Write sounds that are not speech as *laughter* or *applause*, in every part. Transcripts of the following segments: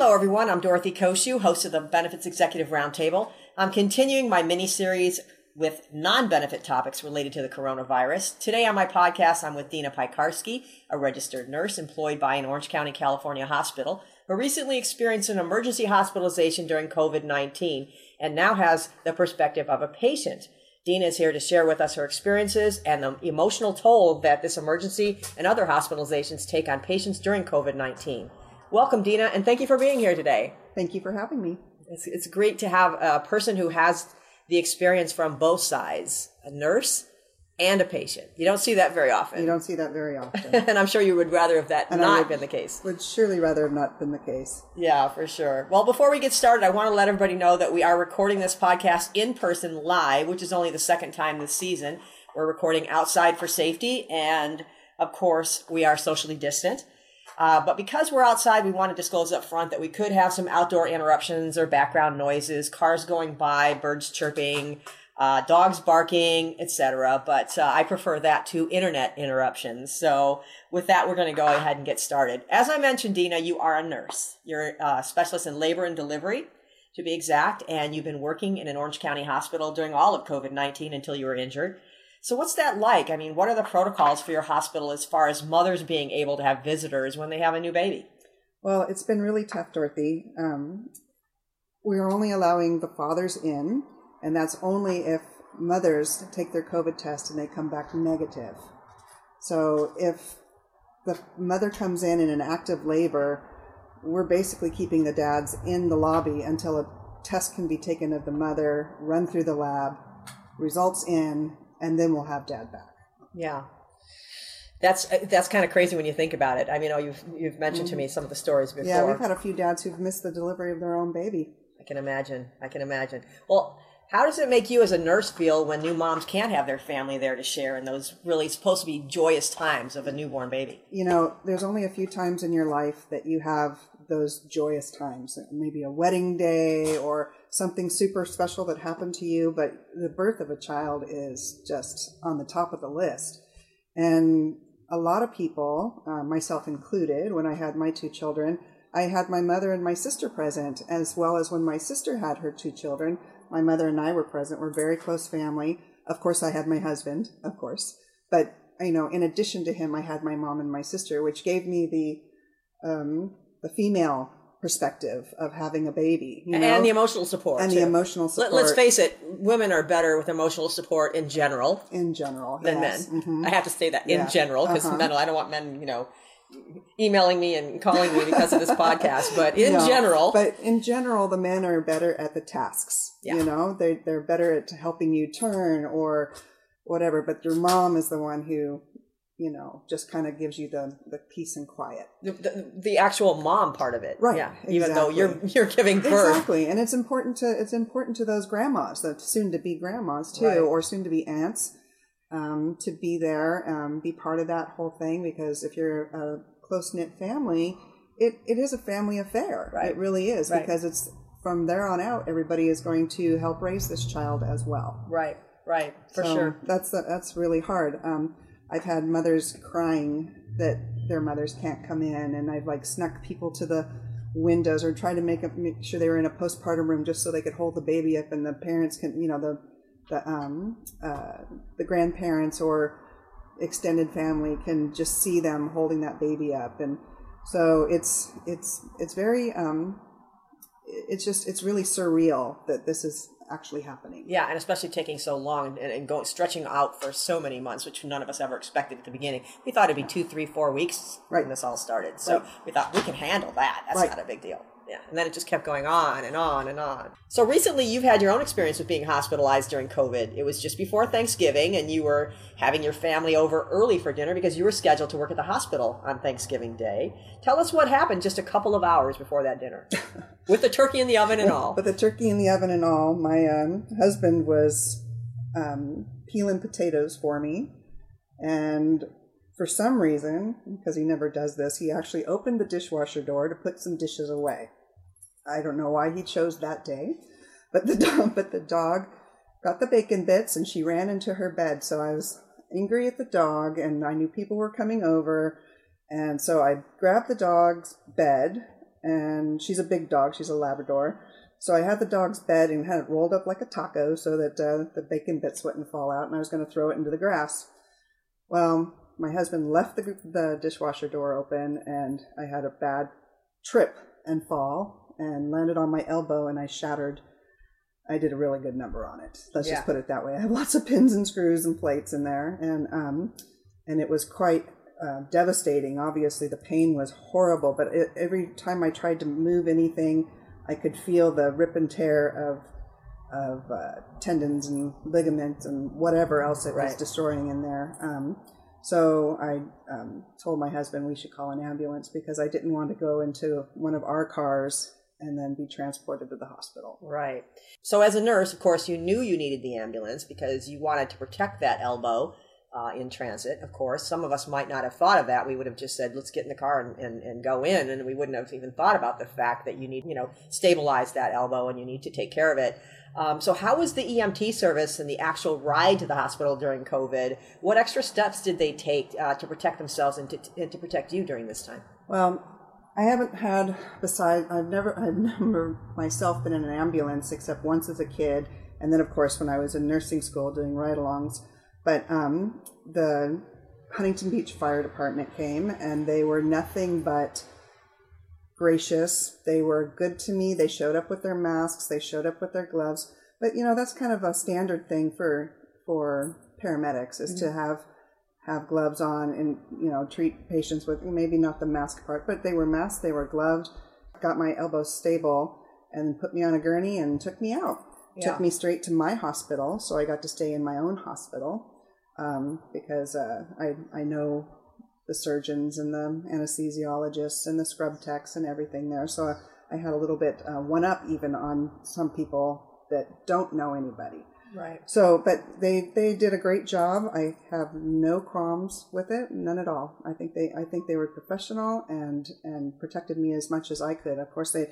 Hello, everyone. I'm Dorothy Cociu, host of the Benefits Executive Roundtable. I'm continuing my mini series with non benefit topics related to the coronavirus. Today on my podcast, I'm with Dina Piekarski, a registered nurse employed by an Orange County, California hospital who recently experienced an emergency hospitalization during COVID 19 and now has the perspective of a patient. Dina is here to share with us her experiences and the emotional toll that this emergency and other hospitalizations take on patients during COVID 19. Welcome, Dina, and thank you for being here today. Thank you for having me. It's, it's great to have a person who has the experience from both sides a nurse and a patient. You don't see that very often. You don't see that very often. *laughs* and I'm sure you would rather have that And not would- been the case. Would surely rather have not been the case. Yeah, for sure. Well, before we get started, I want to let everybody know that we are recording this podcast in person live, which is only the second time this season. We're recording outside for safety, and of course, we are socially distant. Uh, but because we're outside, we want to disclose up front that we could have some outdoor interruptions or background noises, cars going by, birds chirping, uh, dogs barking, etc. But uh, I prefer that to internet interruptions. So with that, we're going to go ahead and get started. As I mentioned, Dina, you are a nurse. You're a specialist in labor and delivery, to be exact, and you've been working in an Orange County hospital during all of COVID 19 until you were injured. So what's that like? I mean, what are the protocols for your hospital as far as mothers being able to have visitors when they have a new baby? Well, it's been really tough, Dorothy. Um, we're only allowing the fathers in, and that's only if mothers take their COVID test and they come back negative. So if the mother comes in in an active labor, we're basically keeping the dads in the lobby until a test can be taken of the mother, run through the lab, results in, and then we'll have dad back. Yeah. That's uh, that's kind of crazy when you think about it. I mean, oh, you've you've mentioned to me mm-hmm. some of the stories before. Yeah, we've had a few dads who've missed the delivery of their own baby. I can imagine. I can imagine. Well, how does it make you as a nurse feel when new moms can't have their family there to share in those really supposed to be joyous times of a newborn baby? you know, there's only a few times in your life that you have those joyous times. Maybe a wedding day or something super special that happened to you, but the birth of a child is just on the top of the list. And a lot of people, uh, myself included, when I had my two children, I had my mother and my sister present, as well as when my sister had her two children. My mother and I were present. We're very close family. Of course, I had my husband, of course. But, you know, in addition to him, I had my mom and my sister, which gave me the, um, the female perspective of having a baby. You know? And the emotional support. And too. the emotional support. let's face it, women are better with emotional support in general in general than yes. men. Mhm. I have to say that in general because Uh-huh. men. I don't want men, you know, emailing me and calling me because of this *laughs* podcast. But in No, general, But in general, the men are better at the tasks. Yeah. You know, they they're better at helping you turn or whatever. But your mom is the one who, you know, just kind of gives you the the peace and quiet. the, the, the actual mom part of it, Right, Yeah, even though you're *laughs* you're giving birth, Exactly, and it's important to it's important to those grandmas, the soon to be grandmas too, Right. or soon to be aunts, um, to be there, um, be part of that whole thing. Because if you're a close knit family, it, it is a family affair. Right. It really is Right. because it's from there on out. Everybody is going to help raise this child as well. right, right, for So sure. That's that's really hard. Um, I've had mothers crying that their mothers can't come in, and I've like snuck people to the windows or tried to make, make sure they were in a postpartum room just so they could hold the baby up, and the parents can, you know, the the um, uh, the grandparents or extended family can just see them holding that baby up, and so it's it's it's very um, it's just it's really surreal that this is actually happening. Yeah, and especially taking so long and, and going stretching out for so many months, which none of us ever expected at the beginning. We thought it'd be two, three, four weeks Right. when this all started. So Right. we thought we can handle that. That's Right. not a big deal. Yeah, and then it just kept going on and on and on. So recently, you've had your own experience with being hospitalized during COVID. It was just before Thanksgiving, and you were having your family over early for dinner because you were scheduled to work at the hospital on Thanksgiving Day. Tell us what happened just a couple of hours before that dinner, *laughs* with the turkey in the oven and all. With the turkey in the oven and all, my um, husband was um, peeling potatoes for me, and for some reason, because he never does this, he actually opened the dishwasher door to put some dishes away. I don't know why he chose that day, but the *laughs* dog, but the dog got the bacon bits and she ran into her bed. So I was angry at the dog and I knew people were coming over. And so I grabbed the dog's bed and she's a big dog. She's a Labrador. So I had the dog's bed and had it rolled up like a taco so that uh, the bacon bits wouldn't fall out and I was going to throw it into the grass. Well, my husband left the, the dishwasher door open and I had a bad trip and fall and landed on my elbow and I shattered. I did a really good number on it. Let's Yeah. just put it that way. I have lots of pins and screws and plates in there, and um, and it was quite uh, devastating. Obviously, the pain was horrible, but it, every time I tried to move anything, I could feel the rip and tear of of uh, tendons and ligaments and whatever else it was destroying in there. Um, so I um, told my husband we should call an ambulance because I didn't want to go into one of our cars and then be transported to the hospital. Right. So, as a nurse, of course, you knew you needed the ambulance because you wanted to protect that elbow uh, in transit. Of course, some of us might not have thought of that. We would have just said, "Let's get in the car and, and, and go in," and we wouldn't have even thought about the fact that you need, you know, stabilize that elbow and you need to take care of it. Um, so, how was the EMT service and the actual ride to the hospital during COVID? What extra steps did they take uh, to protect themselves and to, and to protect you during this time? Well, I haven't had besides I've never I've *laughs* never myself been in an ambulance except once as a kid, and then of course when I was in nursing school doing ride-alongs. But um, the Huntington Beach Fire Department came, and they were nothing but gracious. They were good to me. They showed up with their masks. They showed up with their gloves. But you know that's kind of a standard thing for for paramedics is to have have gloves on and you know treat patients with maybe not the mask part, but they were masked. They were gloved. Got my elbow stable and put me on a gurney and took me out. Yeah. Took me straight to my hospital, so I got to stay in my own hospital um, because uh, I I know the surgeons and the anesthesiologists and the scrub techs and everything there. So I had a little bit uh, one up even on some people that don't know anybody. Right. So, but they they did a great job. I have no qualms with it, none at all. I think they I think they were professional and and protected me as much as I could. Of course, they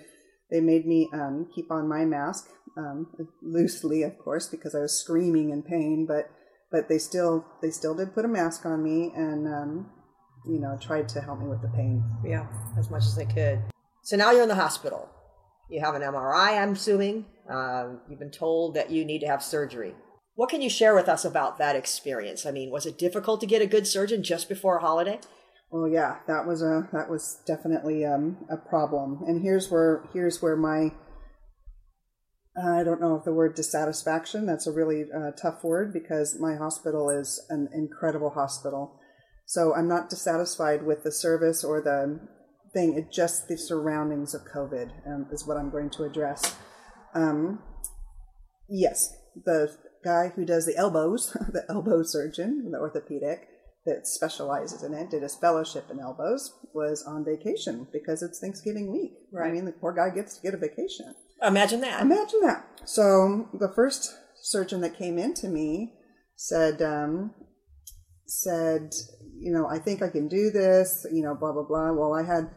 they made me um, keep on my mask um, loosely, of course, because I was screaming in pain. But but they still they still did put a mask on me and um, you know tried to help me with the pain. Yeah, as much as they could. So now you're in the hospital. You have an MRI, I'm assuming. Um, you've been told that you need to have surgery. What can you share with us about that experience? I mean, was it difficult to get a good surgeon just before a holiday? Well, yeah, that was a that was definitely um, a problem. And here's where here's where my I don't know if the word dissatisfaction. That's a really uh, tough word because my hospital is an incredible hospital. So I'm not dissatisfied with the service or the thing. It just the surroundings of COVID um, is what I'm going to address. Um, yes, the guy who does the elbows, *laughs* the elbow surgeon, the orthopedic that specializes in it, did his fellowship in elbows, was on vacation because it's Thanksgiving week. I mean, the poor guy gets to get a vacation. Imagine that. Imagine that. So the first surgeon that came in to me said, um, said, you know, I think I can do this. You know, blah blah blah. Well, I had,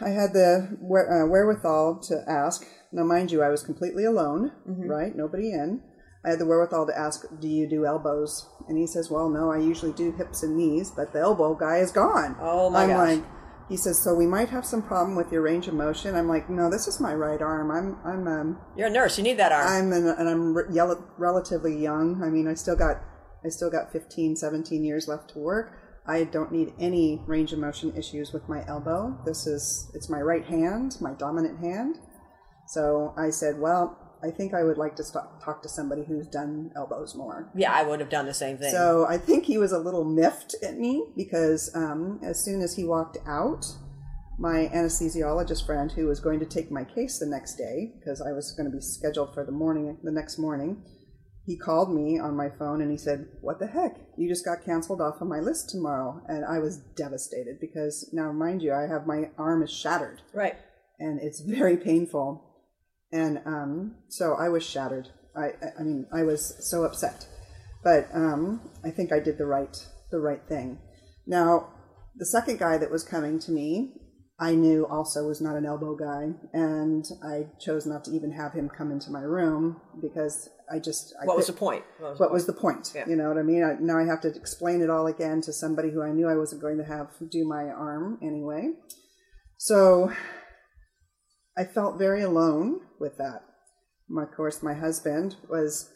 I had the where- uh, wherewithal to ask. Now, mind you, I was completely alone, right? Nobody in. I had the wherewithal to ask, "Do you do elbows?" And he says, "Well, no, I usually do hips and knees, but the elbow guy is gone." Oh, my I'm gosh. like, he says, "So we might have some problem with your range of motion." I'm like, "No, this is my right arm. I'm I'm um You're a nurse. You need that arm. I'm an, and I'm re- yell- relatively young. I mean, I still got I still got 15, 17 years left to work. I don't need any range of motion issues with my elbow. This is it's my right hand, my dominant hand. So I said, well, I think I would like to stop, talk to somebody who's done elbows more. yeah, I would have done the same thing. So I think he was a little miffed at me because um, as soon as he walked out, my anesthesiologist friend who was going to take my case the next day because I was going to be scheduled for the morning the next morning. He called me on my phone and he said, "What the heck? You just got canceled off of my list tomorrow." And I was devastated because now mind you, I have my arm is shattered Right. and it's very painful. And um, so I was shattered. I, I- mean, I was so upset, but um, I think I did the right the right thing. Now, the second guy that was coming to me, I knew also was not an elbow guy, and I chose not to even have him come into my room because I just I What was the point? What was what was the point? Yeah. You know what I mean? I, now I have to explain it all again to somebody who I knew I wasn't going to have do my arm anyway. So I felt very alone with that. Of course, my husband was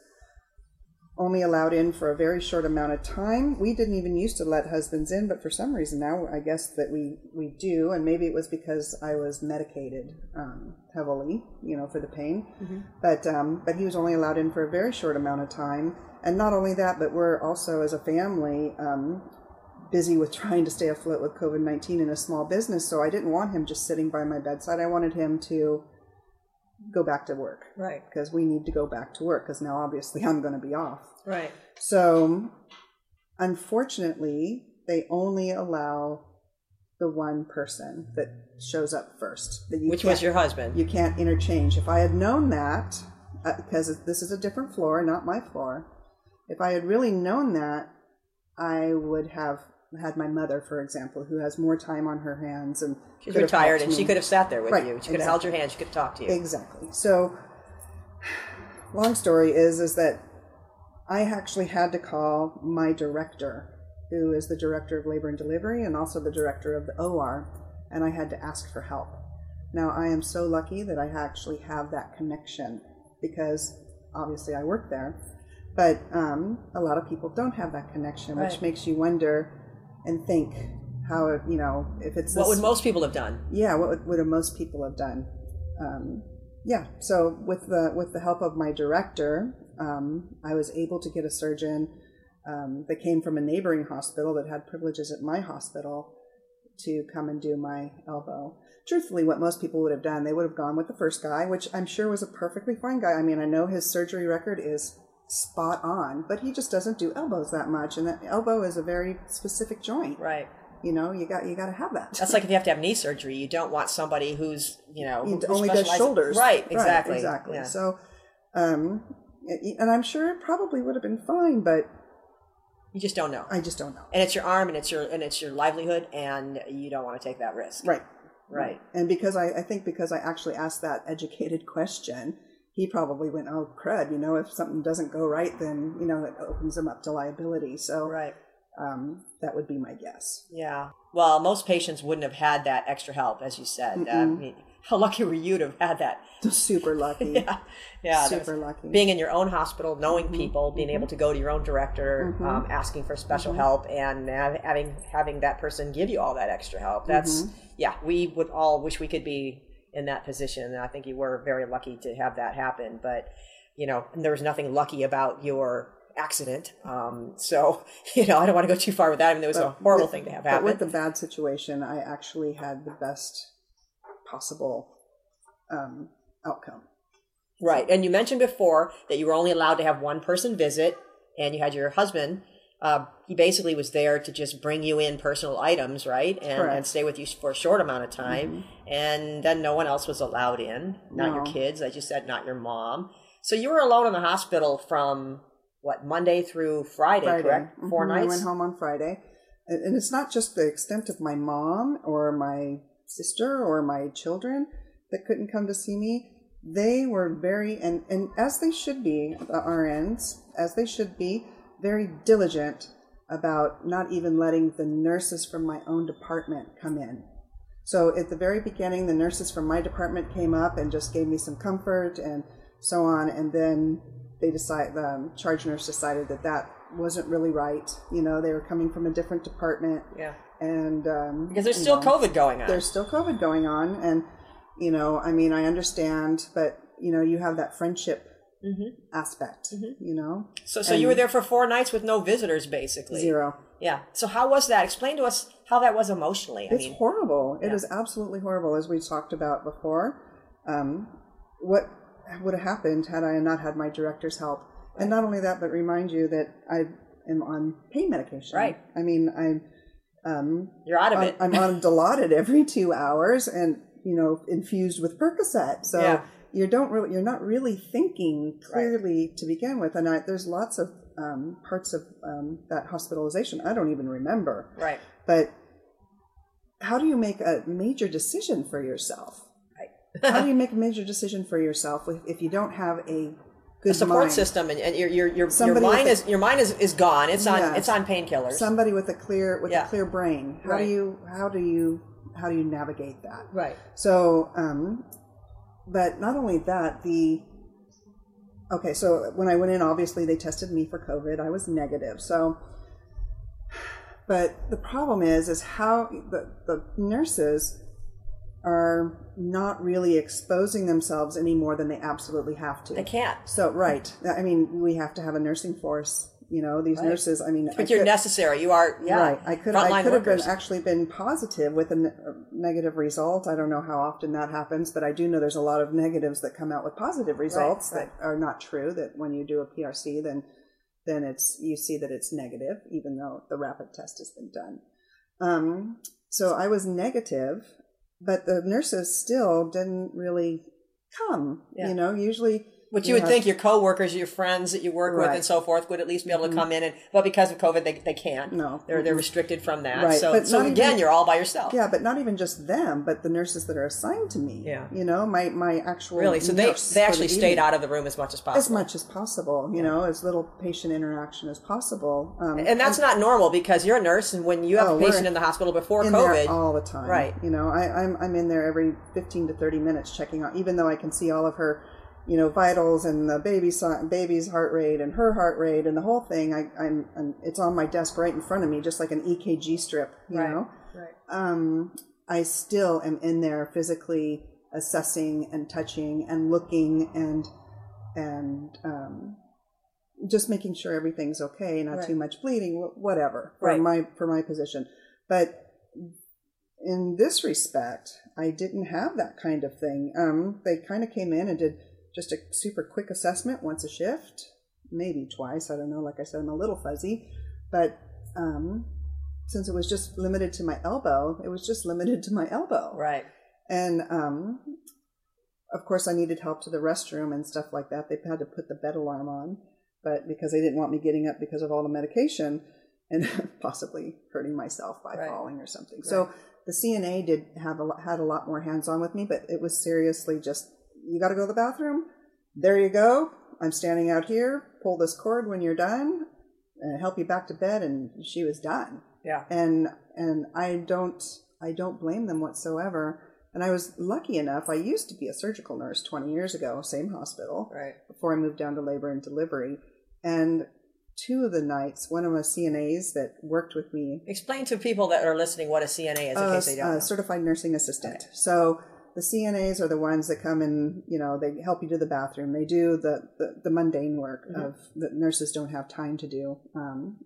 only allowed in for a very short amount of time. We didn't even used to let husbands in, but for some reason now I guess that we, we do, and maybe it was because I was medicated um, heavily, you know, for the pain. But um, but he was only allowed in for a very short amount of time, and not only that, but we're also as a family um, busy with *laughs* trying to stay afloat with COVID nineteen in a small business. So I didn't want him just sitting by my bedside. I wanted him to go back to work Right. because we need to go back to work because now obviously I'm going to be off. Right. So, unfortunately, they only allow the one person that shows up first. That you Which was your husband? You can't interchange. If I had known that, uh, because this is a different floor, not my floor, if I had really known that, I would have had my mother, for example, who has more time on her hands and She's retired, and she could have sat there with Right, you. She could have held your hand. She could have talked to you. Exactly. So, long story is is that I actually had to call my director, who is the director of labor and delivery and also the director of the OR, and I had to ask for help. Now, I am so lucky that I actually have that connection because obviously I work there, but um, a lot of people don't have that connection, which Right. makes you wonder and think how you know if it's What this- would most people have done? yeah what would, would most people have done? Um, yeah so with the with the help of my director um, i was able to get a surgeon um, that came from a neighboring hospital that had privileges at my hospital to come and do my elbow. Truthfully what most people would have done they would have gone with the first guy which i'm sure was a perfectly fine guy. I mean i know his surgery record is spot on but he just doesn't do elbows that much and that elbow is a very specific joint Right. you know you got you got to have that That's like if you have to have knee surgery. You don't want somebody who's you know who only does shoulders. Right. Exactly. exactly. Yeah. So, um, and I'm sure it probably would have been fine, but you just don't know. I just don't know. and it's your arm, and it's your and it's your livelihood, and you don't want to take that risk. Right. Right. And because I, I think because I actually asked that educated *laughs* question, he probably went, "Oh crud!" You know, if something doesn't go right, then you know it opens him up to liability. So, Right. um, that would be my guess. Yeah. Well, most patients wouldn't have had that extra help, as you said. Uh, I mean, how lucky were you to have had that? *laughs* Super lucky. *laughs* Yeah. Yeah. Super lucky. being in your own hospital, knowing people, being able to go to your own director, um, asking for special help, and having having that person give you all that extra help. That's yeah. We would all wish we could be in that position, and I think you were very lucky to have that happen. But you know, there was nothing lucky about your accident. Um, so *laughs* you know, I don't want to go too far with that. I mean, there was a horrible With- thing to have But happen. with the bad situation, I actually had the best possible um, outcome. Right. And you mentioned before that you were only allowed to have one person visit, and you had your husband. Uh, he basically was there to just bring you in personal items, right? And, and stay with you for a short amount of time. And then no one else was allowed in, not your kids, as you said, not your mom. So you were alone in the hospital from what, Monday through Friday, Friday. correct? Four Mhm, I nights? went home on Friday. And and it's not just the extent of my mom or my sister or my children that couldn't come to see me. They were very, and, and as they should be, the RNs, as they should be, very diligent about not even letting the nurses from my own department come in. So at the very beginning, the nurses from my department came up and just gave me some comfort and so on. And then they decide the um, charge nurse decided that that wasn't really right. You know, they were coming from a different department, yeah. and um, Because there's still know, COVID going on. There's still COVID going on, and you know, I mean, I understand, but you know, you have that friendship aspect. You know, so so you were there for four nights with no visitors, basically. zero. Yeah. So how was that? Explain to us how that was emotionally. I it's mean, horrible. It yeah. is absolutely horrible, as we talked about before. Um, what would have happened had I not had my director's help? And not only that, but remind you that I am on pain medication. Right. I mean, I'm um, you're out of it. I'm on Dilaudid every two hours, and you know, infused with Percocet. So Yeah. you don't really, you're not really thinking clearly to begin with. And I, there's lots of um, parts of um, that hospitalization I don't even remember. right. But how do you make a major decision for yourself? Right. how do you *laughs* make a major decision for yourself if, if you don't have a good The support mind? system and, and your your your, your mind with is your mind is, is gone. It's on Yes. it's on painkillers. Somebody with a clear with Yeah. a clear brain. How Right. do you how do you how do you navigate that? right. So, um, but not only that, the okay. So when I went in, obviously they tested me for COVID. I was negative. So, but the problem is, is how the the nurses are not really exposing themselves any more than they absolutely have to. They can't. So, right. I mean, we have to have a nursing force. You know, these Right. nurses. I mean, I But you're could- necessary. You are yeah. Right. I could I could have been actually been positive with a, ne- a negative result. I don't know how often that happens, but I do know there's a lot of negatives that come out with positive results right. that are not true. That when you do a PRC, then then it's you see that it's negative, even though the rapid test has been done. Um, so I was negative, but the nurses still didn't really come. Yeah. You know, usually. Which you would think your coworkers, your friends that you work with, Right. Mm-hmm. and so forth, would at least be able to come in. And but because of COVID, they, they can't. No. they're they're restricted from that. Right. So so again, even- you're all by yourself. Yeah, but not even just them, but the nurses that are assigned to me. Yeah. You know, my my actual Really. So they they actually the stayed evening. out of the room as much as possible. as much as possible. You know, as little patient interaction as possible. Um, and that's not normal because you're a nurse, and when you have Oh, a patient in the hospital before in COVID, there all the time. Right. You know, I, I'm I'm in there every 15 to 30 minutes checking out, even though I can see all of her, you know, vitals and the baby's baby's heart rate and her heart rate and the whole thing. I, I'm, I'm it's on my desk right in front of me, just like an EKG strip. You Right. know. Right. um, I still am in there physically assessing and touching and looking and and um, just making sure everything's okay, not Right. too much bleeding, whatever for Right. my for my position. But in this respect, I didn't have that kind of thing. Um, they kind of came in and did just a super quick assessment once a shift, maybe twice. I don't know. Like I said, I'm a little fuzzy, but um, since it was just limited to my elbow, it was just limited to my elbow. right. And um, of course, I needed help to the restroom and stuff like that. They had to put the bed alarm on, but because they didn't want me getting up because of all the medication and *laughs* possibly hurting myself by Right. falling or something. So the CNA did have a had a lot more hands on with me, but it was seriously just you got to go to the bathroom. There you go. I'm standing out here. Pull this cord when you're done, and help you back to bed. And she was done Yeah. and and I don't I don't blame them whatsoever. And I was lucky enough. I used to be a surgical nurse 20 years ago, same hospital, Right. before I moved down to labor and delivery. And two of the nights, one of my CNAs that worked with me, Explain to people that are listening what a CNA is in uh, case they don't. uh, certified nursing assistant. So the CNAs are the ones that come and you know they help you to the bathroom. They do the the, the mundane work Mm-hmm. of that nurses don't have time to do. Um,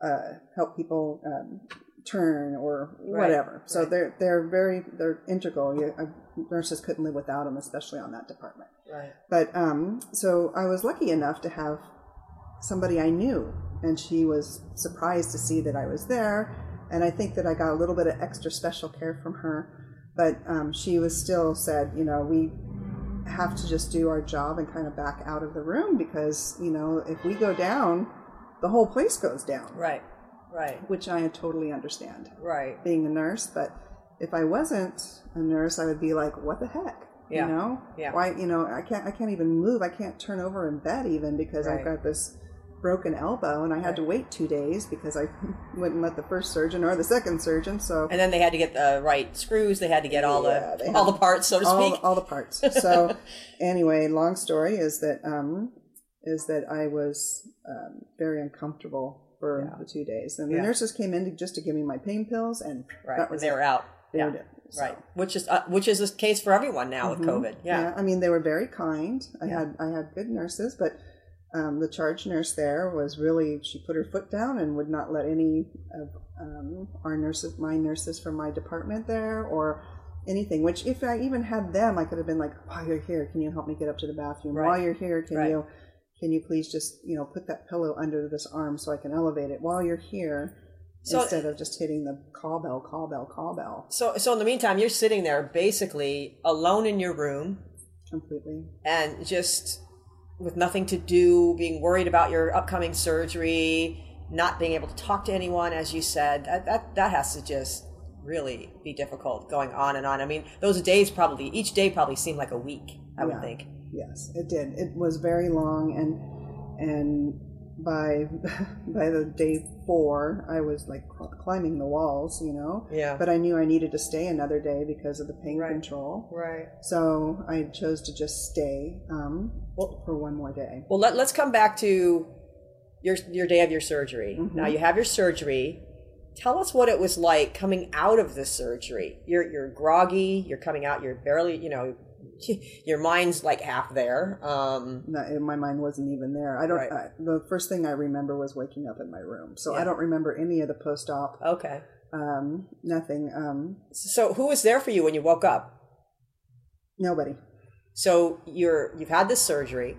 uh, help people um, turn or Right, whatever. So right. they're they're very they're integral. You, uh, nurses couldn't live without them, especially on that department. right. But um, so I was lucky enough to have somebody I knew, and she was surprised to see that I was there. And I think that I got a little bit of extra special care from her. But um, she was still said, you know, we have to just do our job and kind of back out of the room because, you know, if we go down, the whole place goes down, Right. Right. which I totally understand Right. being a nurse. But if I wasn't a nurse, I would be like, what the heck? Yeah. You know, Yeah. Why? You know, I can't. I can't even move. I can't turn over in bed even because Right. I've got this broken elbow, and I had to wait two days because I *laughs* wouldn't let the first surgeon or the second surgeon. So And then they had to get the right screws. They had to get all Yeah, the all the parts, so to all, speak. all the parts. So *laughs* anyway, long story is that um, is that I was um, very uncomfortable for Yeah. the two days, and the Yeah. nurses came in to, just to give me my pain pills, and right. that was they it. were out. They yeah. were. So- Right. Which is uh, which is the case for everyone now with COVID. Yeah. I mean, they were very kind. I had I had good nurses, but um, the charge nurse there was really she put her foot down and would not let any of um, our nurses, my nurses from my department there, or anything. Which if I even had them, I could have been like, "While you're here, can you help me get up to the bathroom? Right. While you're here, can Right. you can you please just you know put that pillow under this arm so I can elevate it while you're here." So- instead of just hitting the call bell, call bell, call bell So, so in the meantime, you're sitting there basically alone in your room completely. and just with nothing to do, being worried about your upcoming surgery, not being able to talk to anyone, as you said. That that, that has to just really be difficult going on and on. I mean, those days probably each day probably seemed like a week. I would think. Yes, it did. It was very long, and and by *laughs* by the day four, I was like climbing the walls, you know. Yeah. But I knew I needed to stay another day because of the pain Right. control. Right. So I chose to just stay um, for one more day. Well, let, let's come back to your your day of your surgery. Mm-hmm. Now you have your surgery. Tell us what it was like coming out of the surgery. You're you're groggy. You're coming out. You're barely, you know, *laughs* your mind's like half there. Um, Not, my mind wasn't even there. I don't. Right. I, the first thing I remember was waking up in my room. So Yeah. I don't remember any of the post-op. okay. Um, nothing. Um, So who was there for you when you woke up? nobody. So you're you've had this surgery.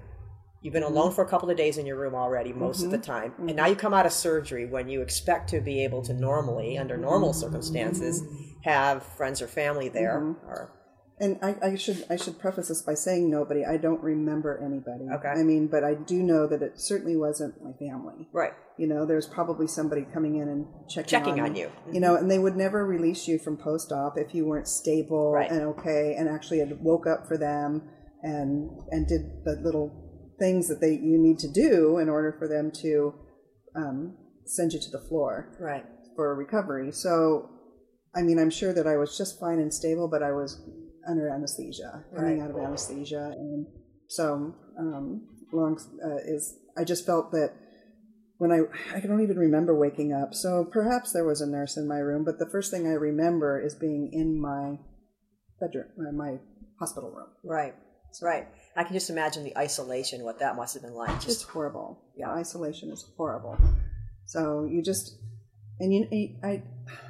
You've been alone for a couple of days in your room already, most of the time, and now you come out of surgery when you expect to be able to normally, under normal circumstances, have friends or family there. Or And I, I should I should preface this by saying nobody. I don't remember anybody. Okay. I mean, but I do know that it certainly wasn't my family. right, You know, there's probably somebody coming in and checking checking on, on you. You know, and they would never release you from post op if you weren't stable Right. and okay, and actually had woke up for them and and did the little things that they you need to do in order for them to um, send you to the floor Right. for recovery. So, I mean, I'm sure that I was just fine and stable, but I was under anesthesia, coming Right. out of anesthesia, and so um, long uh, is. I just felt that when I I don't even remember waking up. So perhaps there was a nurse in my room, but the first thing I remember is being in my bedroom, uh, my hospital room. Right. Right. I can just imagine the isolation, what that must have been like. It's Just horrible. Yeah. isolation is horrible. So you just and you, I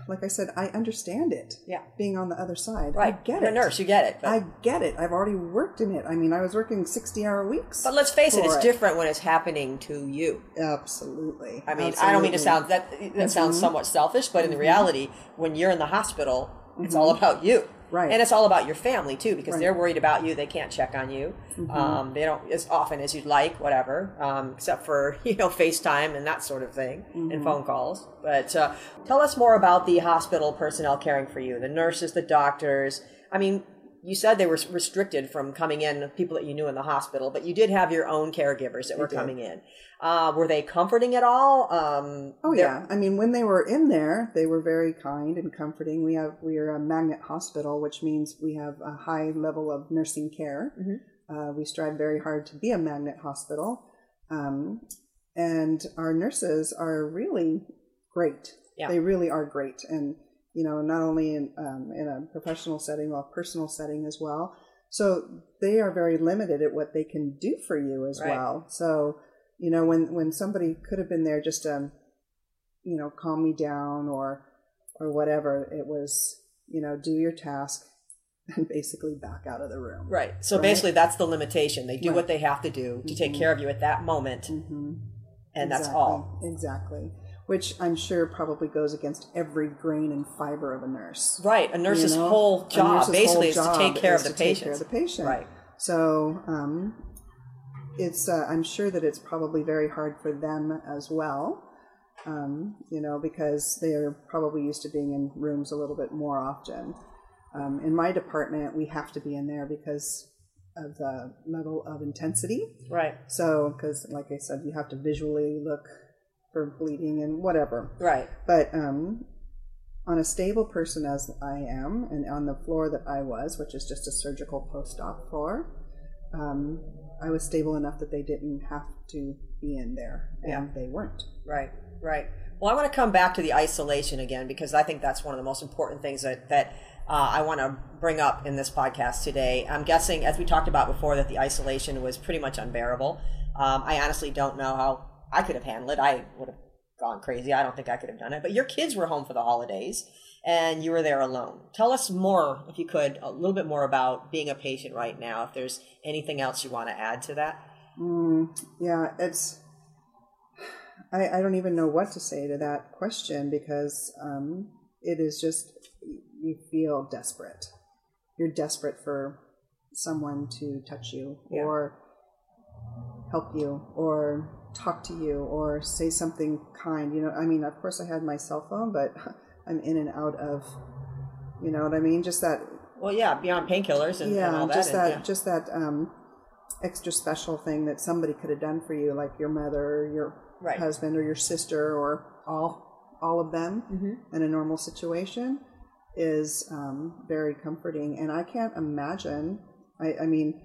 like I said, I understand it. Yeah. being on the other side, right. I get You're it. a nurse, you get it. But, I get it. I've already worked in it. I mean, I was working sixty-hour weeks. but let's face it, it's it. different when it's happening to you. Absolutely. I mean, I don't mean to Mm-hmm. sound that that sounds somewhat selfish, but in the reality, when you're in the hospital, it's all about you. Mm-hmm. Right. And it's all about your family too, because Right. Mm-hmm. they're worried about you. They can't check on you. Um, they don't as often as you'd like, whatever, um, except for *laughs* you know FaceTime and that sort of thing Mm-hmm. and phone calls. But uh, tell us more about the hospital personnel caring for you, the nurses, the doctors. I mean, you said they were restricted from coming in, people that you knew in the hospital, but you did have your own caregivers that were did. coming in. Uh, were they comforting at all? Um, Oh yeah, I mean when they were in there, they were very kind and comforting. We have we are a magnet hospital, which means we have a high level of nursing care. Mm-hmm. Uh, we strive very hard to be a magnet hospital, um, and our nurses are really great. Yeah. They really are great, and you know not only in um, in a professional setting, but personal setting as well. So they are very limited at what they can do for you as Right. well. So you know when when somebody could have been there just to you know calm me down or or whatever it was you know do your task *laughs* and basically back out of the room Right. So Right? basically, that's the limitation. They do Right. what they have to do to take care of you at that moment, hmm and that's all. exactly which i'm sure probably goes against every grain and fiber of a nurse Right. A nurse's you know? whole job nurse's basically whole is to take care of the to take patient. care of the patient Right. so um it's uh, i'm sure that it's probably very hard for them as well um, you know because they're probably used to being in rooms a little bit more often um, in my department we have to be in there because of the level of intensity Right. so because like i said you have to visually look for bleeding and whatever Right. but um, on a stable person as I am, and on the floor that I was, which is just a surgical post-op floor, um, I was stable enough that they didn't have to be in there, and they weren't. Right. Right. Well, I want to come back to the isolation again because I think that's one of the most important things that that uh, I want to bring up in this podcast today. I'm guessing, as we talked about before, that the isolation was pretty much unbearable. Um, I honestly don't know how I could have handled it. I would have gone crazy. I don't think I could have done it. But your kids were home for the holidays and you were there alone. Tell us more, if you could, a little bit more about being a patient right now, if there's anything else you want to add to that. Mm, yeah, it's. I, I don't even know what to say to that question because um, it is just, you feel desperate. You're desperate for someone to touch you Yeah. or help you or talk to you or say something kind. You know, I mean, of course, I had my cell phone, but *laughs* I'm in and out of, you know what I mean? Just that Well, yeah, beyond painkillers and, yeah, and all that. just and, that, yeah. just that um, extra special thing that somebody could have done for you, like your mother, or your Right. husband, or your sister, or all all of them Mm-hmm. in a normal situation, is um, very comforting. And I can't imagine. I, I mean,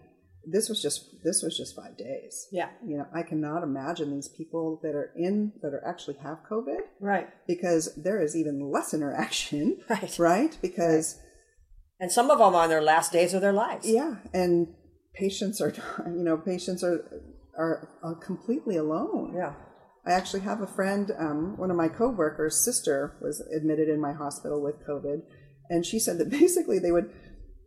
this was just this was just five days. yeah, You know, I cannot imagine these people that are in that are actually have COVID right, because there is even less interaction, *laughs* right. right? Because And some of them on their last days of their lives. Yeah, and patients are, *laughs* you know, patients are are, are completely alone. Yeah. I actually have a friend, um, one of my coworkers' sister was admitted in my hospital with COVID, and she said that *laughs* basically they would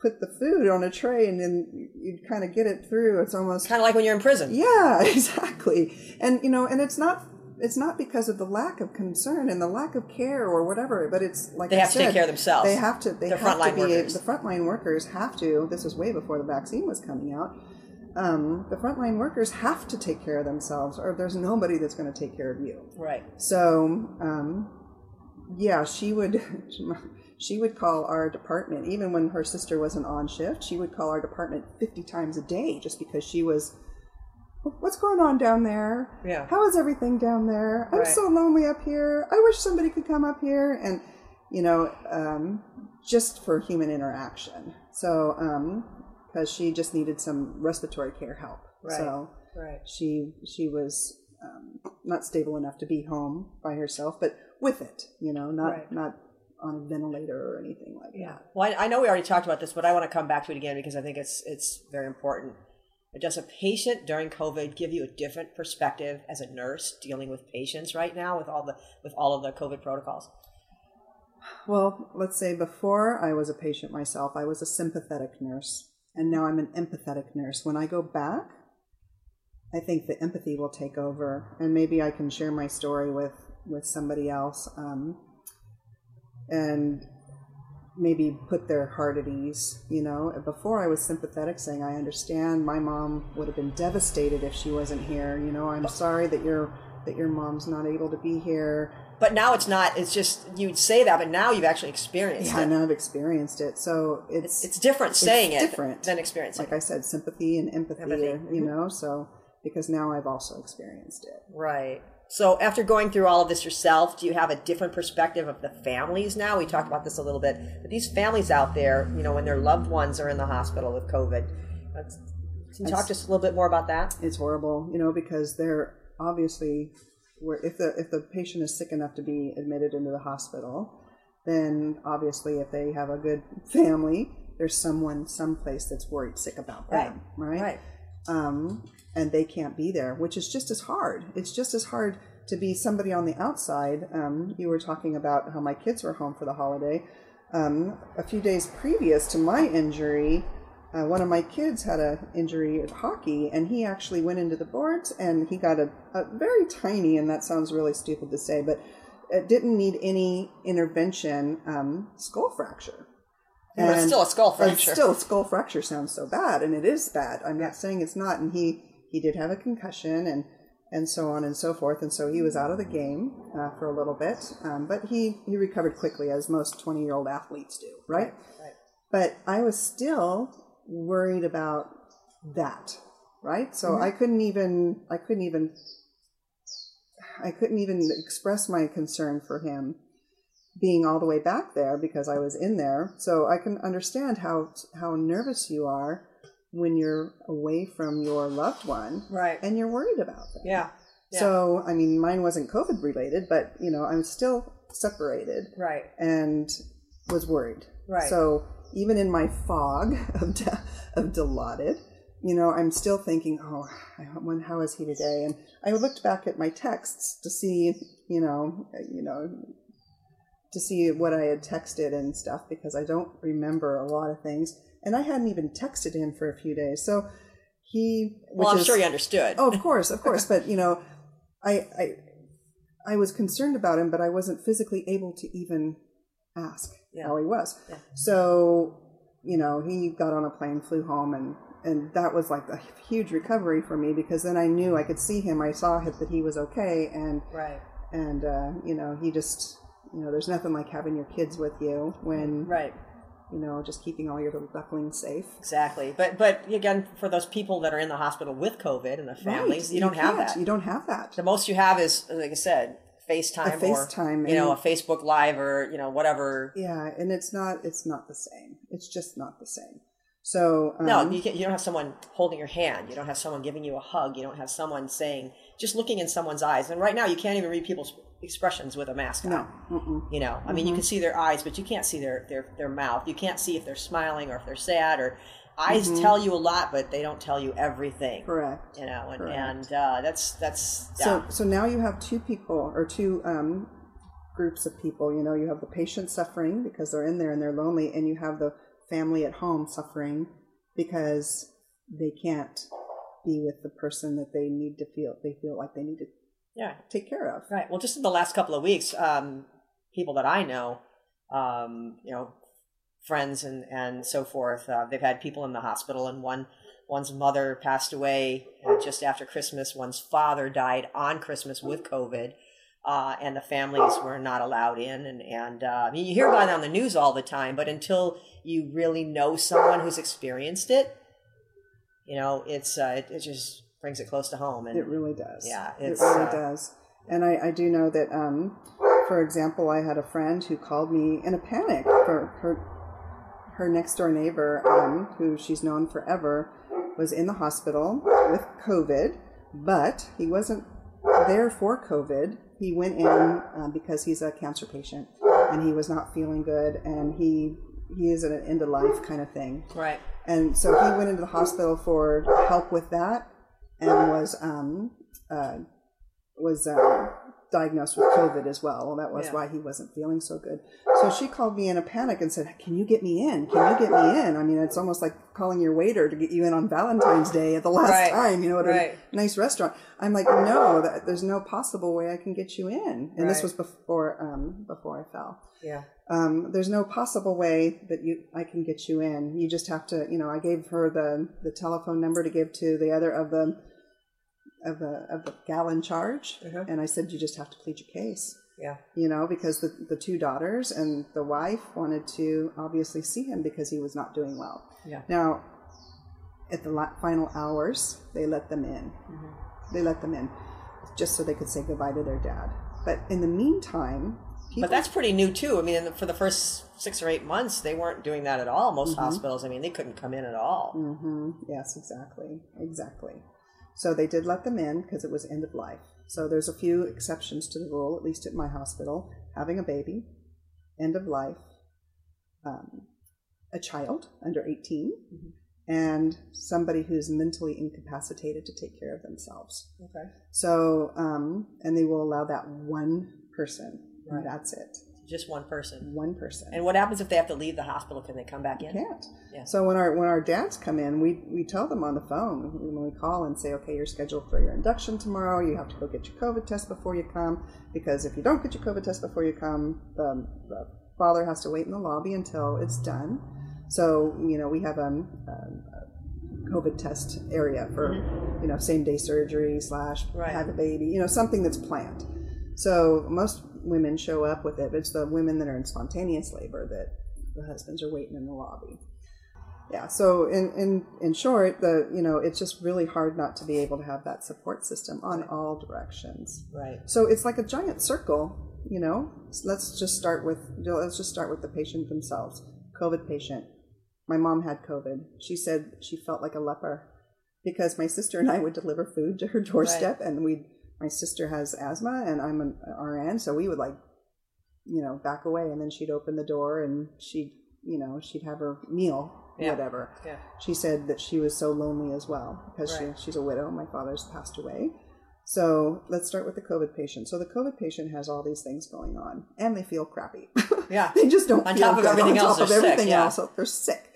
put the food on a tray and then you'd kind of get it through. It's almost Kind of like when you're in prison. yeah, *laughs* exactly. And you know, and it's not it's not because of the lack of concern and the lack of care or whatever, but it's like They I have to take care of themselves. They have to. They They're have to be workers. the frontline workers have to. This was way before the vaccine was coming out. Um, the frontline workers have to take care of themselves, or there's nobody that's going to take care of you. Right. So, um, yeah, she would *laughs* she would call our department even when her sister wasn't on shift. She would call our department fifty times a day just because she was. What's going on down there? Yeah. How is everything down there? I'm Right. so lonely up here. I wish somebody could come up here and, you know, um, just for human interaction. So, because she just needed some respiratory care help. Right. So Right. she she was um, not stable enough to be home by herself, but with it, you know, not Right. not on a ventilator or anything like Yeah. that. Well, I, I know we already talked about this, but I want to come back to it again because I think it's it's very important. Does a patient during COVID give you a different perspective as a nurse dealing with patients right now with all the with all of the COVID protocols? Well, let's say before I was a patient myself, I was a sympathetic nurse, and now I'm an empathetic nurse. When I go back, I think the empathy will take over, and maybe I can share my story with with somebody else, um, and maybe put their heart at ease. You know, before I was sympathetic, saying I understand. My mom would have been devastated if she wasn't here. You know, I'm sorry that your that your mom's not able to be here. But now it's not. It's just you'd say that, but now you've actually experienced Yeah, it. and I've experienced it, so it's It's different saying it different. than experiencing it. like I said, sympathy and empathy, Empathy, are, you mm-hmm. know. So because now I've also experienced it. Right. So after going through all of this yourself, do you have a different perspective of the families now? We talked about this a little bit, but these families out there, you know, when their loved ones are in the hospital with COVID, can you talk just a little bit more about that? It's horrible, you know, because they're obviously if the if the patient is sick enough to be admitted into the hospital, then obviously if they have a good *laughs* family, there's someone someplace that's worried sick about them, right? Right. um, and they can't be there, which is just as hard. It's just as hard to be somebody on the outside. Um, you were talking about how my kids were home for the holiday. Um, a few days previous to my injury, uh, one of my kids had a injury at hockey, and he actually went into the boards and he got a, a very tiny, and that sounds really stupid to say, but it didn't need any intervention um, skull fracture. And- still a skull fracture. Still, a skull fracture sounds so bad, and it is bad. I'm not saying it's not. And he he did have a concussion, and and so on and so forth. And so he was out of the game uh, for a little bit, um, but he he recovered quickly, as most 20 year old athletes do, right? Right. But I was still worried about that, right? So I couldn't even I couldn't even I couldn't even express my concern for him being all the way back there because I was in there. So I can understand how how nervous you are when you're away from your loved one Right. and you're worried about them. Yeah. Yeah. So I mean, mine wasn't COVID related, but you know, I'm still separated Right. and was worried. Right. So even in my fog *laughs* of de- of Dilaudid, you know, I'm still thinking, oh, how is he today? And I looked back at my texts to see, you know, uh, you know, to see what I had texted and stuff because I don't remember a lot of things, and I hadn't even texted him for a few days. So he, well, I'm is- sure he understood. Oh, of course, of course. but you know, I, I, I was concerned about him, but I wasn't physically able to even ask Yeah. how he was. Yeah. So, you know, he got on a plane, flew home, and and that was like a huge recovery for me because then I knew I could see him. I saw it, that he was okay, and Right. and uh, you know, he just. You know, there's nothing like having your kids with you when, Right. You know, just keeping all your little ducklings safe. Exactly. But but again, for those people that are in the hospital with COVID and the families, Right. you don't have can't. that. You don't have that. The most you have is, like I said, FaceTime, A FaceTime or you know, a Facebook Live or you know whatever. Yeah, and it's not it's not the same. It's just not the same. So um, No, you, you don't have someone holding your hand. You don't have someone giving you a hug. You don't have someone saying, just looking in someone's eyes. And right now, you can't even read people's expressions with a mask on. no, mm-mm. You know, I mean, you can see their eyes, but you can't see their their their mouth. You can't see if they're smiling or if they're sad. Or eyes tell you a lot, but they don't tell you everything. correct. You know, and, Correct. and uh, that's that's yeah. So so now you have two people or two um, groups of people. You know, you have the patient suffering because they're in there and they're lonely, and you have the family at home suffering because they can't be with the person that they need to feel they feel like they need to yeah. take care of. Right. Well, just in the last couple of weeks, um, people that I know, um, you know, friends and and so forth, uh, they've had people in the hospital, and one one's mother passed away uh, just after Christmas. One's father died on Christmas with COVID. Uh, and the families were not allowed in, and and uh, I mean, you hear about it on the news all the time, but until you really know someone who's experienced it, you know, it's uh, it, it just brings it close to home. And It really does. Yeah, it really uh, does. And I, I do know that, um, for example, I had a friend who called me in a panic for her her next door neighbor, um, who she's known forever, was in the hospital with COVID, but he wasn't there for COVID. He went in um, because he's a cancer patient and he was not feeling good, and he he is at an end of life kind of thing. right, And so he went into the hospital for help with that, and was um, uh, was uh, diagnosed with COVID as well. That was Yeah. why he wasn't feeling so good. So she called me in a panic and said, "Can you get me in? Can you get me in?" I mean, it's almost like calling your waiter to get you in on Valentine's Day at the last Right. time, you know, at Right. a nice restaurant. I'm like, no, that, there's no possible way I can get you in. And this was before um, before I fell yeah, um, there's no possible way that you I can get you in. You just have to, you know, I gave her the the telephone number to give to the other of the of the of the gal in charge, Mhm. and I said you just have to plead your case. yeah, You know, because the the two daughters and the wife wanted to obviously see him because he was not doing well. yeah. Now, at the la- final hours, they let them in. Mm-hmm. They let them in just so they could say goodbye to their dad. But in the meantime, people But that's pretty new too. I mean, in the, for the first six or eight months, they weren't doing that at all. Most hospitals, I mean, they couldn't come in at all. hmm Yes, exactly, exactly. So they did let them in because it was end of life. So there's a few exceptions to the rule, at least at my hospital: having a baby, end of life, um, a child under 18, and somebody who's mentally incapacitated to take care of themselves. Okay, So, um, and they will allow that one person. Right. And that's it. Just one person. One person. And what happens if they have to leave the hospital? Can they come back in? can't. Yeah. So when our when our dads come in, we we tell them on the phone when we call and say, okay, you're scheduled for your induction tomorrow. You have to go get your COVID test before you come because if you don't get your COVID test before you come, the, the father has to wait in the lobby until it's done. So you know we have um, um, a COVID test area for you know same day surgery slash Right. have a baby. You know something that's planned. So most women show up with it. It's the women that are in spontaneous labor that the husbands are waiting in the lobby. Yeah. So in in in short, the you know it's just really hard not to be able to have that support system on all directions. Right. So it's like a giant circle. You know, So let's just start with let's just start with the patient themselves. COVID patient. My mom had COVID. She said she felt like a leper because my sister and I would deliver food to her *laughs* doorstep, and we. My sister has asthma, and I'm an RN, so we would like, you know, back away, and then she'd open the door, and she'd, you know, she'd have her meal, Yeah. whatever. Yeah. She said that she was so lonely as well because Right. she, she's a widow. My father's passed away. So let's start with the COVID patient. So the COVID patient has all these things going on, and they feel crappy. Yeah. *laughs* they just don't On feel top of everything on else, top of they're sick, everything yeah. else, they're sick.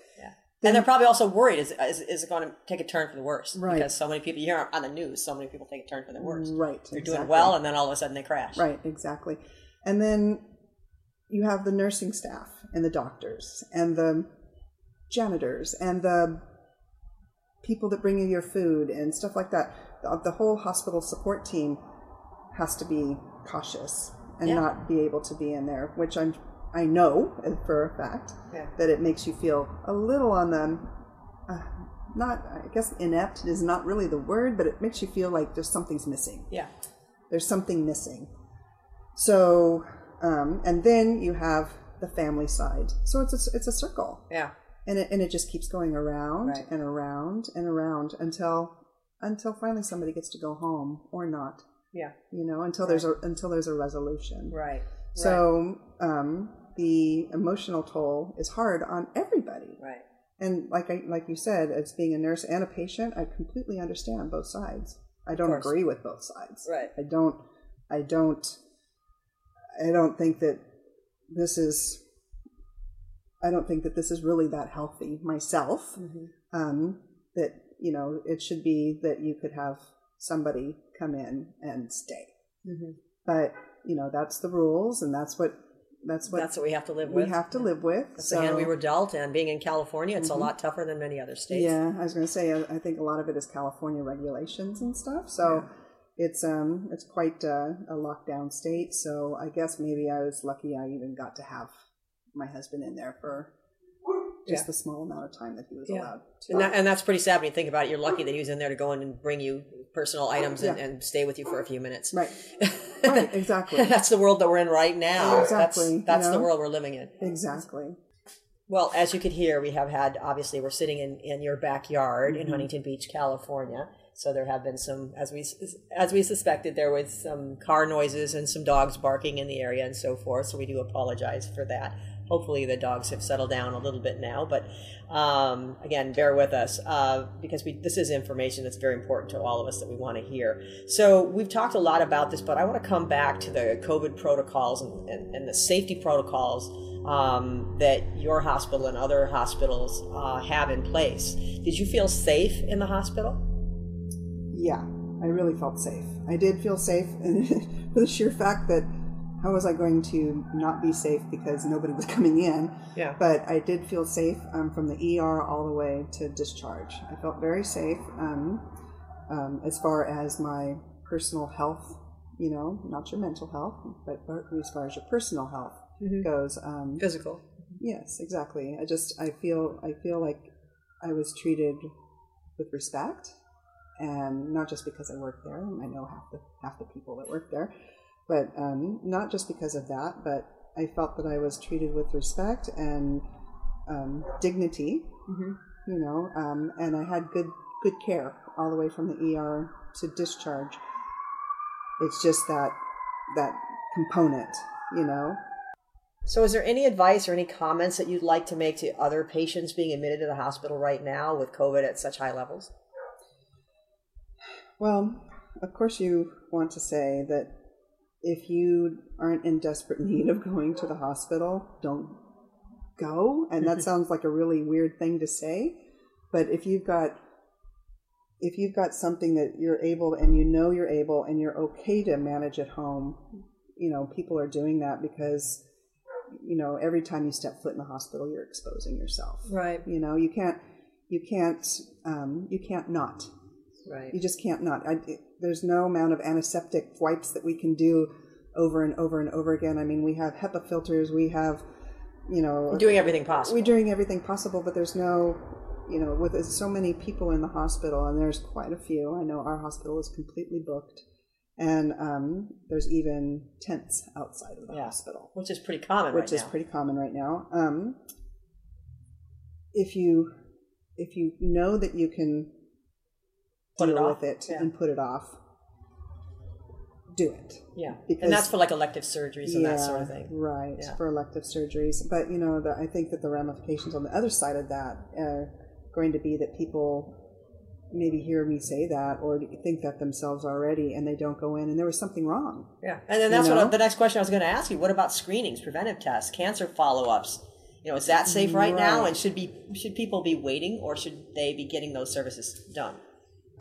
And they're probably also worried is, is, is it going to take a turn for the worse? Right. Because so many people, you hear on the news, so many people take a turn for the worse. Right. They're doing well, and then all of a sudden they crash. Right, exactly. And then you have the nursing staff and the doctors and the janitors and the people that bring you your food and stuff like that. The, the whole hospital support team has to be cautious and Yeah. not be able to be in there, which I'm I know for a fact Yeah. that it makes you feel a little on the uh, not I guess inept is not really the word, but it makes you feel like there's something's missing Yeah. there's something missing. So, um, and then you have the family side. So it's a, it's a circle, Yeah. and it and it just keeps going around Right. and around and around until until finally somebody gets to go home or not. Yeah. You know, until there's a until there's a resolution. Right. So um, the emotional toll is hard on everybody. Right. And like I like you said, as being a nurse and a patient, I completely understand both sides. I don't agree with both sides. Right. I don't I don't I don't think that this is I don't think that this is really that healthy myself. Mm-hmm. Um, that you know, it should be that you could have somebody come in and stay. Mm-hmm. But you know, that's the rules, and that's what that's what That's what we have to live with. we have to live with. That's so, Mm-hmm. the hand we were dealt, and being in California, it's a lot tougher than many other states. Yeah, I was going to say I, I think a lot of it is California regulations and stuff. So it's um it's quite uh, a lockdown state. So I guess maybe I was lucky I even got to have my husband in there for just Yeah. the small amount of time that he was Yeah. allowed to. And, that, and that's pretty sad when you think about it. You're lucky that he was in there to go in and bring you personal items and, and stay with you for a few minutes. right, *laughs* right, exactly, *laughs* that's the world that we're in right now. Exactly, That's, that's you the world we're living in. exactly. Well, as you could hear, we have had obviously we're sitting in, in your backyard Mm-hmm. in Huntington Beach, California. So there have been some, as we as we suspected, there was some car noises and some dogs barking in the area and so forth. So we do apologize for that. Hopefully the dogs have settled down a little bit now. But um, again, bear with us uh, because we this is information that's very important to all of us that we want to hear. So we've talked a lot about this, but I want to come back to the COVID protocols and, and, and the safety protocols um, that your hospital and other hospitals uh, have in place. Did you feel safe in the hospital? Yeah, I really felt safe. I did feel safe, *laughs* for the sheer fact that how was I going to not be safe because nobody was *laughs* coming in? Yeah. But I did feel safe um, from the ER all the way to discharge. I felt very safe um, um, as far as my personal health, you know, not your mental health, but as far as your personal health goes. Um, Physical. Yes, exactly. I just I feel I feel like I was treated with respect, and not just because I work there. I know half the half the people that work there, but um, not just because of that. But I felt that I was treated with respect and um, dignity. You know, um, and I had good good care all the way from the ER to discharge. It's just that that component, you know. So, is there any advice or any comments that you'd like to make to other patients being admitted to the hospital right now with COVID at such high levels? Well, of course, you want to say that if you aren't in desperate *laughs* need of going to the hospital, don't go. And that sounds like a really weird thing to say, but if you've got if you've got something that you're able and you know you're able and you're okay to manage at home, you know, people are doing that because you know, every time you step foot in the hospital, you're exposing yourself. Right. You know, you can't you can't um, you can't not Right. you just can't not. I, it- there's no amount of antiseptic wipes that we can do over and over and over again. I mean, we have HEPA filters, we have, you know, Doing everything possible. we're doing everything possible, but there's no, you know, with so many people in the hospital, and there's quite a few. I know our hospital is completely booked, and um, there's even tents outside of the Yeah. hospital which is pretty common which right is now. pretty common right now. Um, if you if you know that you can Put it deal off, with it yeah. and put it off, do it. Yeah, Because- and that's for like elective surgeries and that sort of thing. Right, Yeah. for elective surgeries. But, you know, the, I think that the ramifications on the other side of that are going to be that people maybe hear me say that or think that themselves already and they don't go in and there was something wrong. Yeah, and then that's You what know? the next question I was going to ask you. What about screenings, preventive tests, cancer follow-ups? You know, is that safe right, now? And should be should people be waiting, or should they be getting those services done?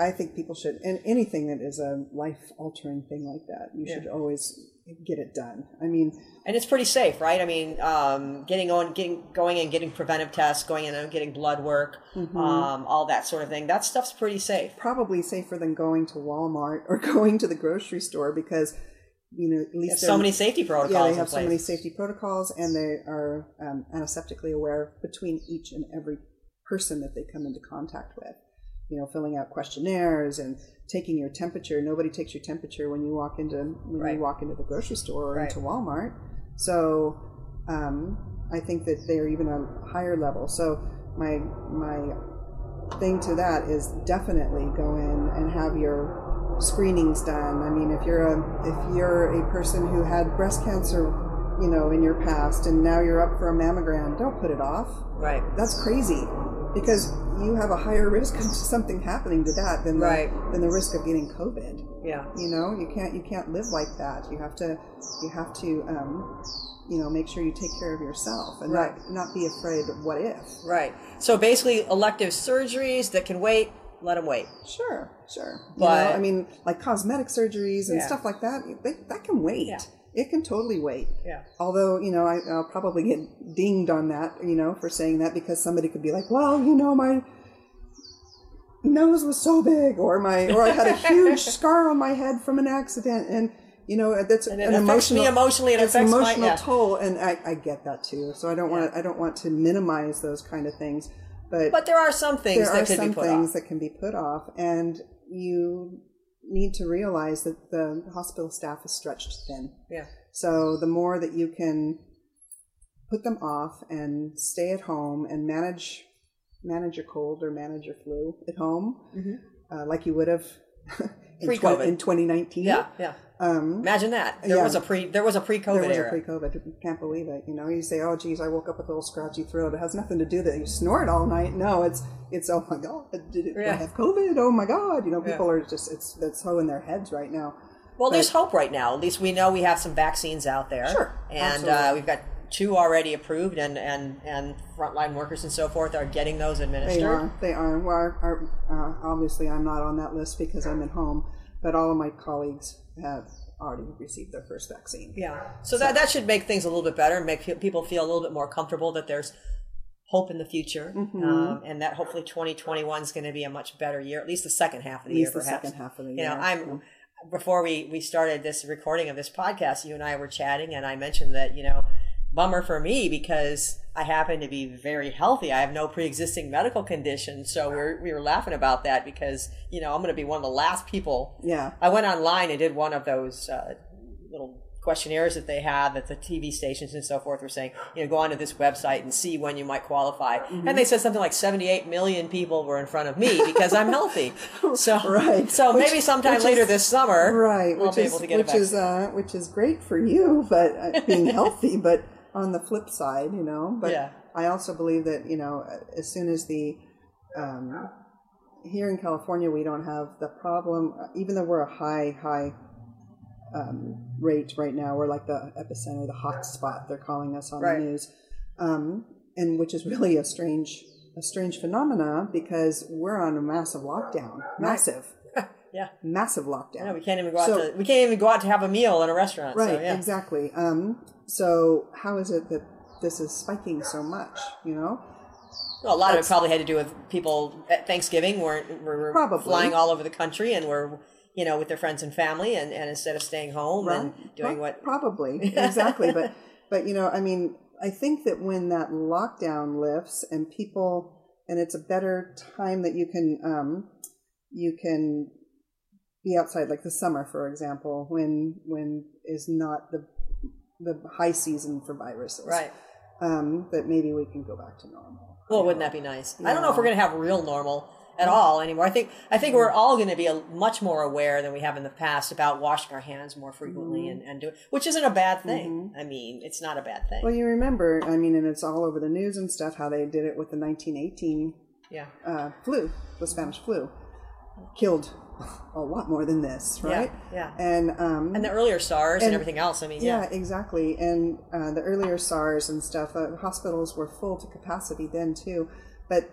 I think people should, and anything that is a life altering thing like that, you Yeah. should always get it done. I mean, And it's pretty safe, right? I mean, um, getting on, getting going and getting preventive tests, going in and getting blood work, Mm-hmm. um, all that sort of thing. That stuff's pretty safe. probably safer than going to Walmart or *laughs* going to the grocery store because, you know, at least so many safety protocols. yeah, they have so many safety protocols and they are um, antiseptically aware between each and every person that they come into contact with. You know, filling out questionnaires and taking your temperature. Nobody takes your temperature when you walk into when Right. you walk into the grocery store or Right. into Walmart. So um, I think that they're even a higher level. So my my thing to that is definitely go in and have your screenings done. I mean, if you're a if you're a person who had breast cancer, you know, in your past, and now you're up for a mammogram, don't put it off. Right. That's crazy, because you have a higher risk of *laughs* something happening to that than Right. the, than the risk of getting COVID. Yeah. You know, you can't you can't live like that. You have to you have to um, you know make sure you take care of yourself and Right. not not be afraid of what if. Right. So basically, elective surgeries that can wait, let them wait. Sure, sure. You But- know, I mean, like cosmetic surgeries and Yeah. stuff like that, they, that can wait. Yeah. It can totally wait. Yeah. Although, you know, I, I'll probably get dinged on that, you know, for saying that because somebody could be like, well, you know, my nose was so big or my, or I had a huge *laughs* scar on my head from an accident. And, you know, that's And it an emotional, me emotionally. It it's an my emotional yeah. toll. And I, I get that too. So I don't want to, I don't want to minimize those kind of things. But, But there are some things there that are some things off. that can be put off, and you need to realize that the hospital staff is stretched thin. Yeah. So the more that you can put them off and stay at home and manage manage your cold or manage your flu at home, uh, like you would have *laughs* Pre-COVID. in 2019. Yeah. Yeah. Um, Imagine that. There Yeah. was a pre. There was a pre-COVID there was era. a pre-COVID. You can't believe it. You know, you say, "Oh, geez, I woke up with a little scratchy throat." It has nothing to do that you snored all night. No, it's it's oh my god, did it, Yeah. I have COVID? Oh my god, you know, Yeah. people are just it's that's so in their heads right now. Well, there's hope right now. At least we know we have some vaccines out there. Sure, And uh, we've got two already approved, and and and frontline workers and so forth are getting those administered. They are, they are. Well, our, our, uh, obviously, I'm not on that list because I'm at home, but all of my colleagues have already received their first vaccine. Yeah. So, that that should make things a little bit better, and make people feel a little bit more comfortable that there's hope in the future, Mm-hmm. um, and that hopefully 2021 is going to be a much better year, at least the second half of the At year, least the perhaps. second half of the year. You know, I'm before we we started this recording of this podcast, you and I were chatting, and I mentioned that you know, bummer for me because I happen to be very healthy. I have no pre-existing medical condition, so we were we were laughing about that because you know I'm going to be one of the last people. Yeah. I went online and did one of those uh, little questionnaires that they had that the TV stations and so forth were saying, you know, go onto this website and see when you might qualify. Mm-hmm. And they said something like 78 million people were in front of me because I'm healthy. *laughs* So, Right. so Which- maybe sometime later is- this summer, right I'll which be is able to get which is uh, which is great for you but uh, being *laughs* healthy but on the flip side you know but Yeah. i also believe that you know as soon as the um, here in california we don't have the problem even though we're a high high um, rate right now we're like the epicenter the hot spot they're calling us on Right. the news um, and which is really a strange a strange phenomena because we're on a massive lockdown massive *laughs* yeah. massive lockdown No, we can't even go out So- to we can't even go out to have a meal in a restaurant. Right, So, yeah. exactly. Um, so how is it that this is spiking so much? You know, Well, a lot of it probably had to do with people at Thanksgiving were were Probably. flying all over the country and were you know with their friends and family and, and instead of staying home and doing Pro- what probably *laughs* exactly. but but you know, I mean, I think that when that lockdown lifts and people, and it's a better time that you can um, you can be outside, like the summer, for example, when when is not the the high season for viruses. right. Um, that maybe we can go back to normal. Well, wouldn't that be nice? I don't know if we're going to have real normal at all anymore. I think I think we're all going to be a, much more aware than we have in the past about washing our hands more frequently Mm-hmm. and, and do it, which isn't a bad thing. I mean, it's not a bad thing. Well, you remember, I mean, and it's all over the news and stuff how they did it with the 1918 yeah. uh, flu, the Spanish flu, killed *laughs* a lot more than this, right? yeah. And um, And the earlier SARS and, And- everything else. I mean, yeah, yeah. exactly. And uh, the earlier SARS and stuff, uh, hospitals were full to capacity then too, but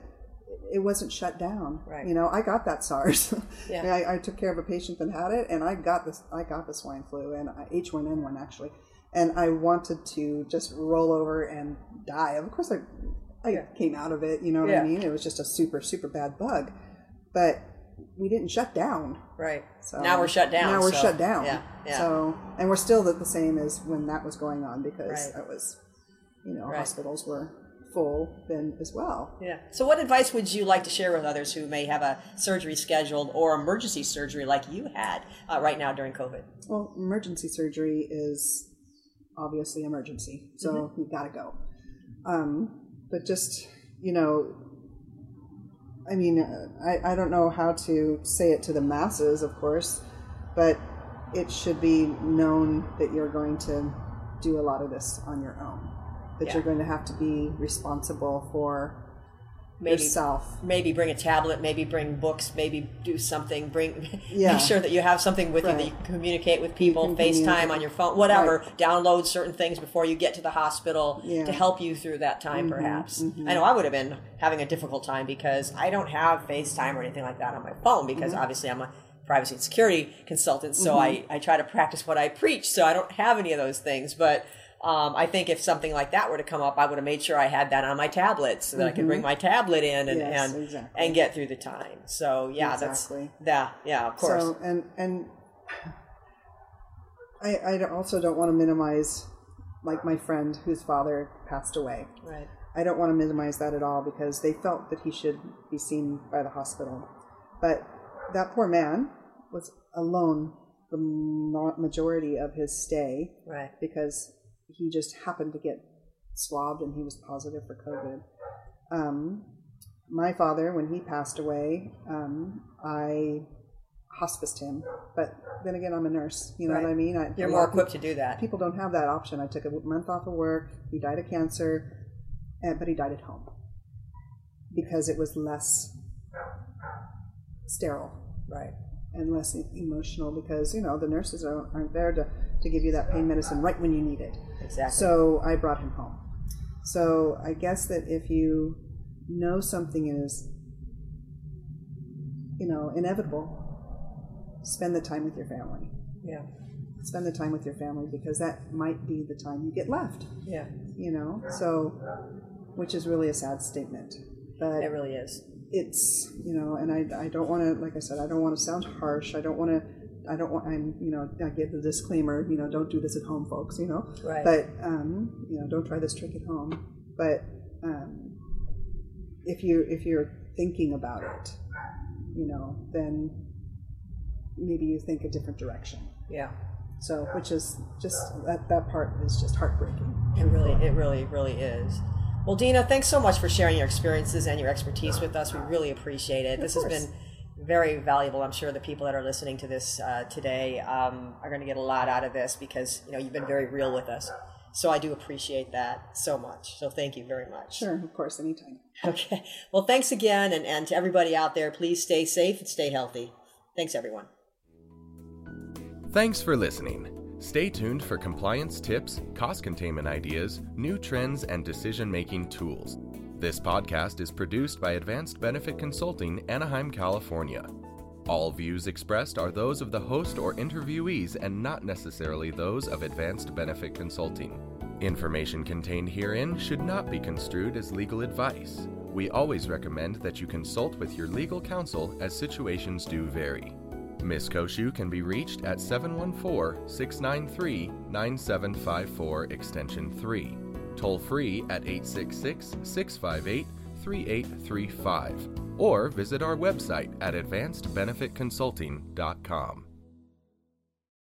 it wasn't shut down. Right. You know, I got that SARS. *laughs* Yeah. I, I took care of a patient that had it, and I got this. I got the swine flu and H1N1 actually, and I wanted to just roll over and die. Of course, I I came out of it. You know what Yeah. I mean? It was just a super super bad bug, but we didn't shut down. Right. So now we're shut down. Now we're so- shut down. Yeah. Yeah. So and we're still the, the same as when that was going on because Right. that was, you know, Right. hospitals were full then as well. Yeah. So, what advice would you like to share with others who may have a surgery scheduled or emergency surgery like you had uh, right now during COVID? Well, emergency surgery is obviously emergency, so Mm-hmm. you got to go. Um, but just you know, I mean, I I don't know how to say it to the masses, of course, but it should be known that you're going to do a lot of this on your own. That Yeah. you're going to have to be responsible for Maybe yourself. maybe bring a tablet, maybe bring books, maybe do something. Bring *laughs* Yeah. make sure that you have something with you that you can communicate with people, FaceTime on your phone, whatever. Download certain things before you get to the hospital Yeah. Mm-hmm. to help you through that time. Perhaps I know I would have been having a difficult time because I don't have FaceTime or anything like that on my phone because Mm-hmm. obviously I'm a privacy and security consultant, so I I try to practice what I preach. So I don't have any of those things, but. Um, I think if something like that were to come up, I would have made sure I had that on my tablet so that I could bring my tablet in and Mm-hmm. Yes, and, exactly. and get through the time. So yeah, Exactly. that's yeah, yeah, of course. So and and I I also don't want to minimize like my friend whose father passed away. right. I don't want to minimize that at all because they felt that he should be seen by the hospital. But that poor man was alone the majority of his stay Right. because he just happened to get swabbed and he was positive for COVID. Um, my father, when he passed away, um, I hospiced him. But then again, I'm a nurse. You know what I mean? I, You're more equipped to do that. People don't have that option. I took a month off of work. He died of cancer, and, but he died at home because it was less sterile Right. and less emotional because you know the nurses aren't, aren't there to, to give you that pain medicine right when you need it. Exactly. So I brought him home. So I guess that if you know something is, you know, inevitable, spend the time with your family. yeah. Spend the time with your family because that might be the time you get left. Yeah. You know, so which is really a sad statement, but It really is. It's you know, and I I don't want to like I said I don't want to sound harsh. I don't want to. I don't want. I'm you know. I give the disclaimer. You know, don't do this at home, folks. You know, Right. but um, you know, don't try this trick at home. But um, if you if you're thinking about it, you know, then maybe you think a different direction. Yeah. So, which is just that that part is just heartbreaking. It really, it really, really is. Well, Dina, thanks so much for sharing your experiences and your expertise with us. We really appreciate it. this has been very valuable. I'm sure the people that are listening to this uh, today um, are going to get a lot out of this because you know you've been very real with us. So I do appreciate that so much. So thank you very much. Sure, of course, anytime. Okay. Well, thanks again, and, and to everybody out there, please stay safe and stay healthy. Thanks, everyone. Thanks for listening. Stay tuned for compliance tips, cost containment ideas, new trends, and decision making tools. This podcast is produced by Advanced Benefit Consulting, Anaheim, California. All views expressed are those of the host or interviewees and not necessarily those of Advanced Benefit Consulting. Information contained herein should not be construed as legal advice. We always recommend that you consult with your legal counsel as situations do vary. Ms. Cociu can be reached at 714 693 9754 Extension 3, toll free at 866 658 3835, or visit our website at advancedbenefitconsulting.com.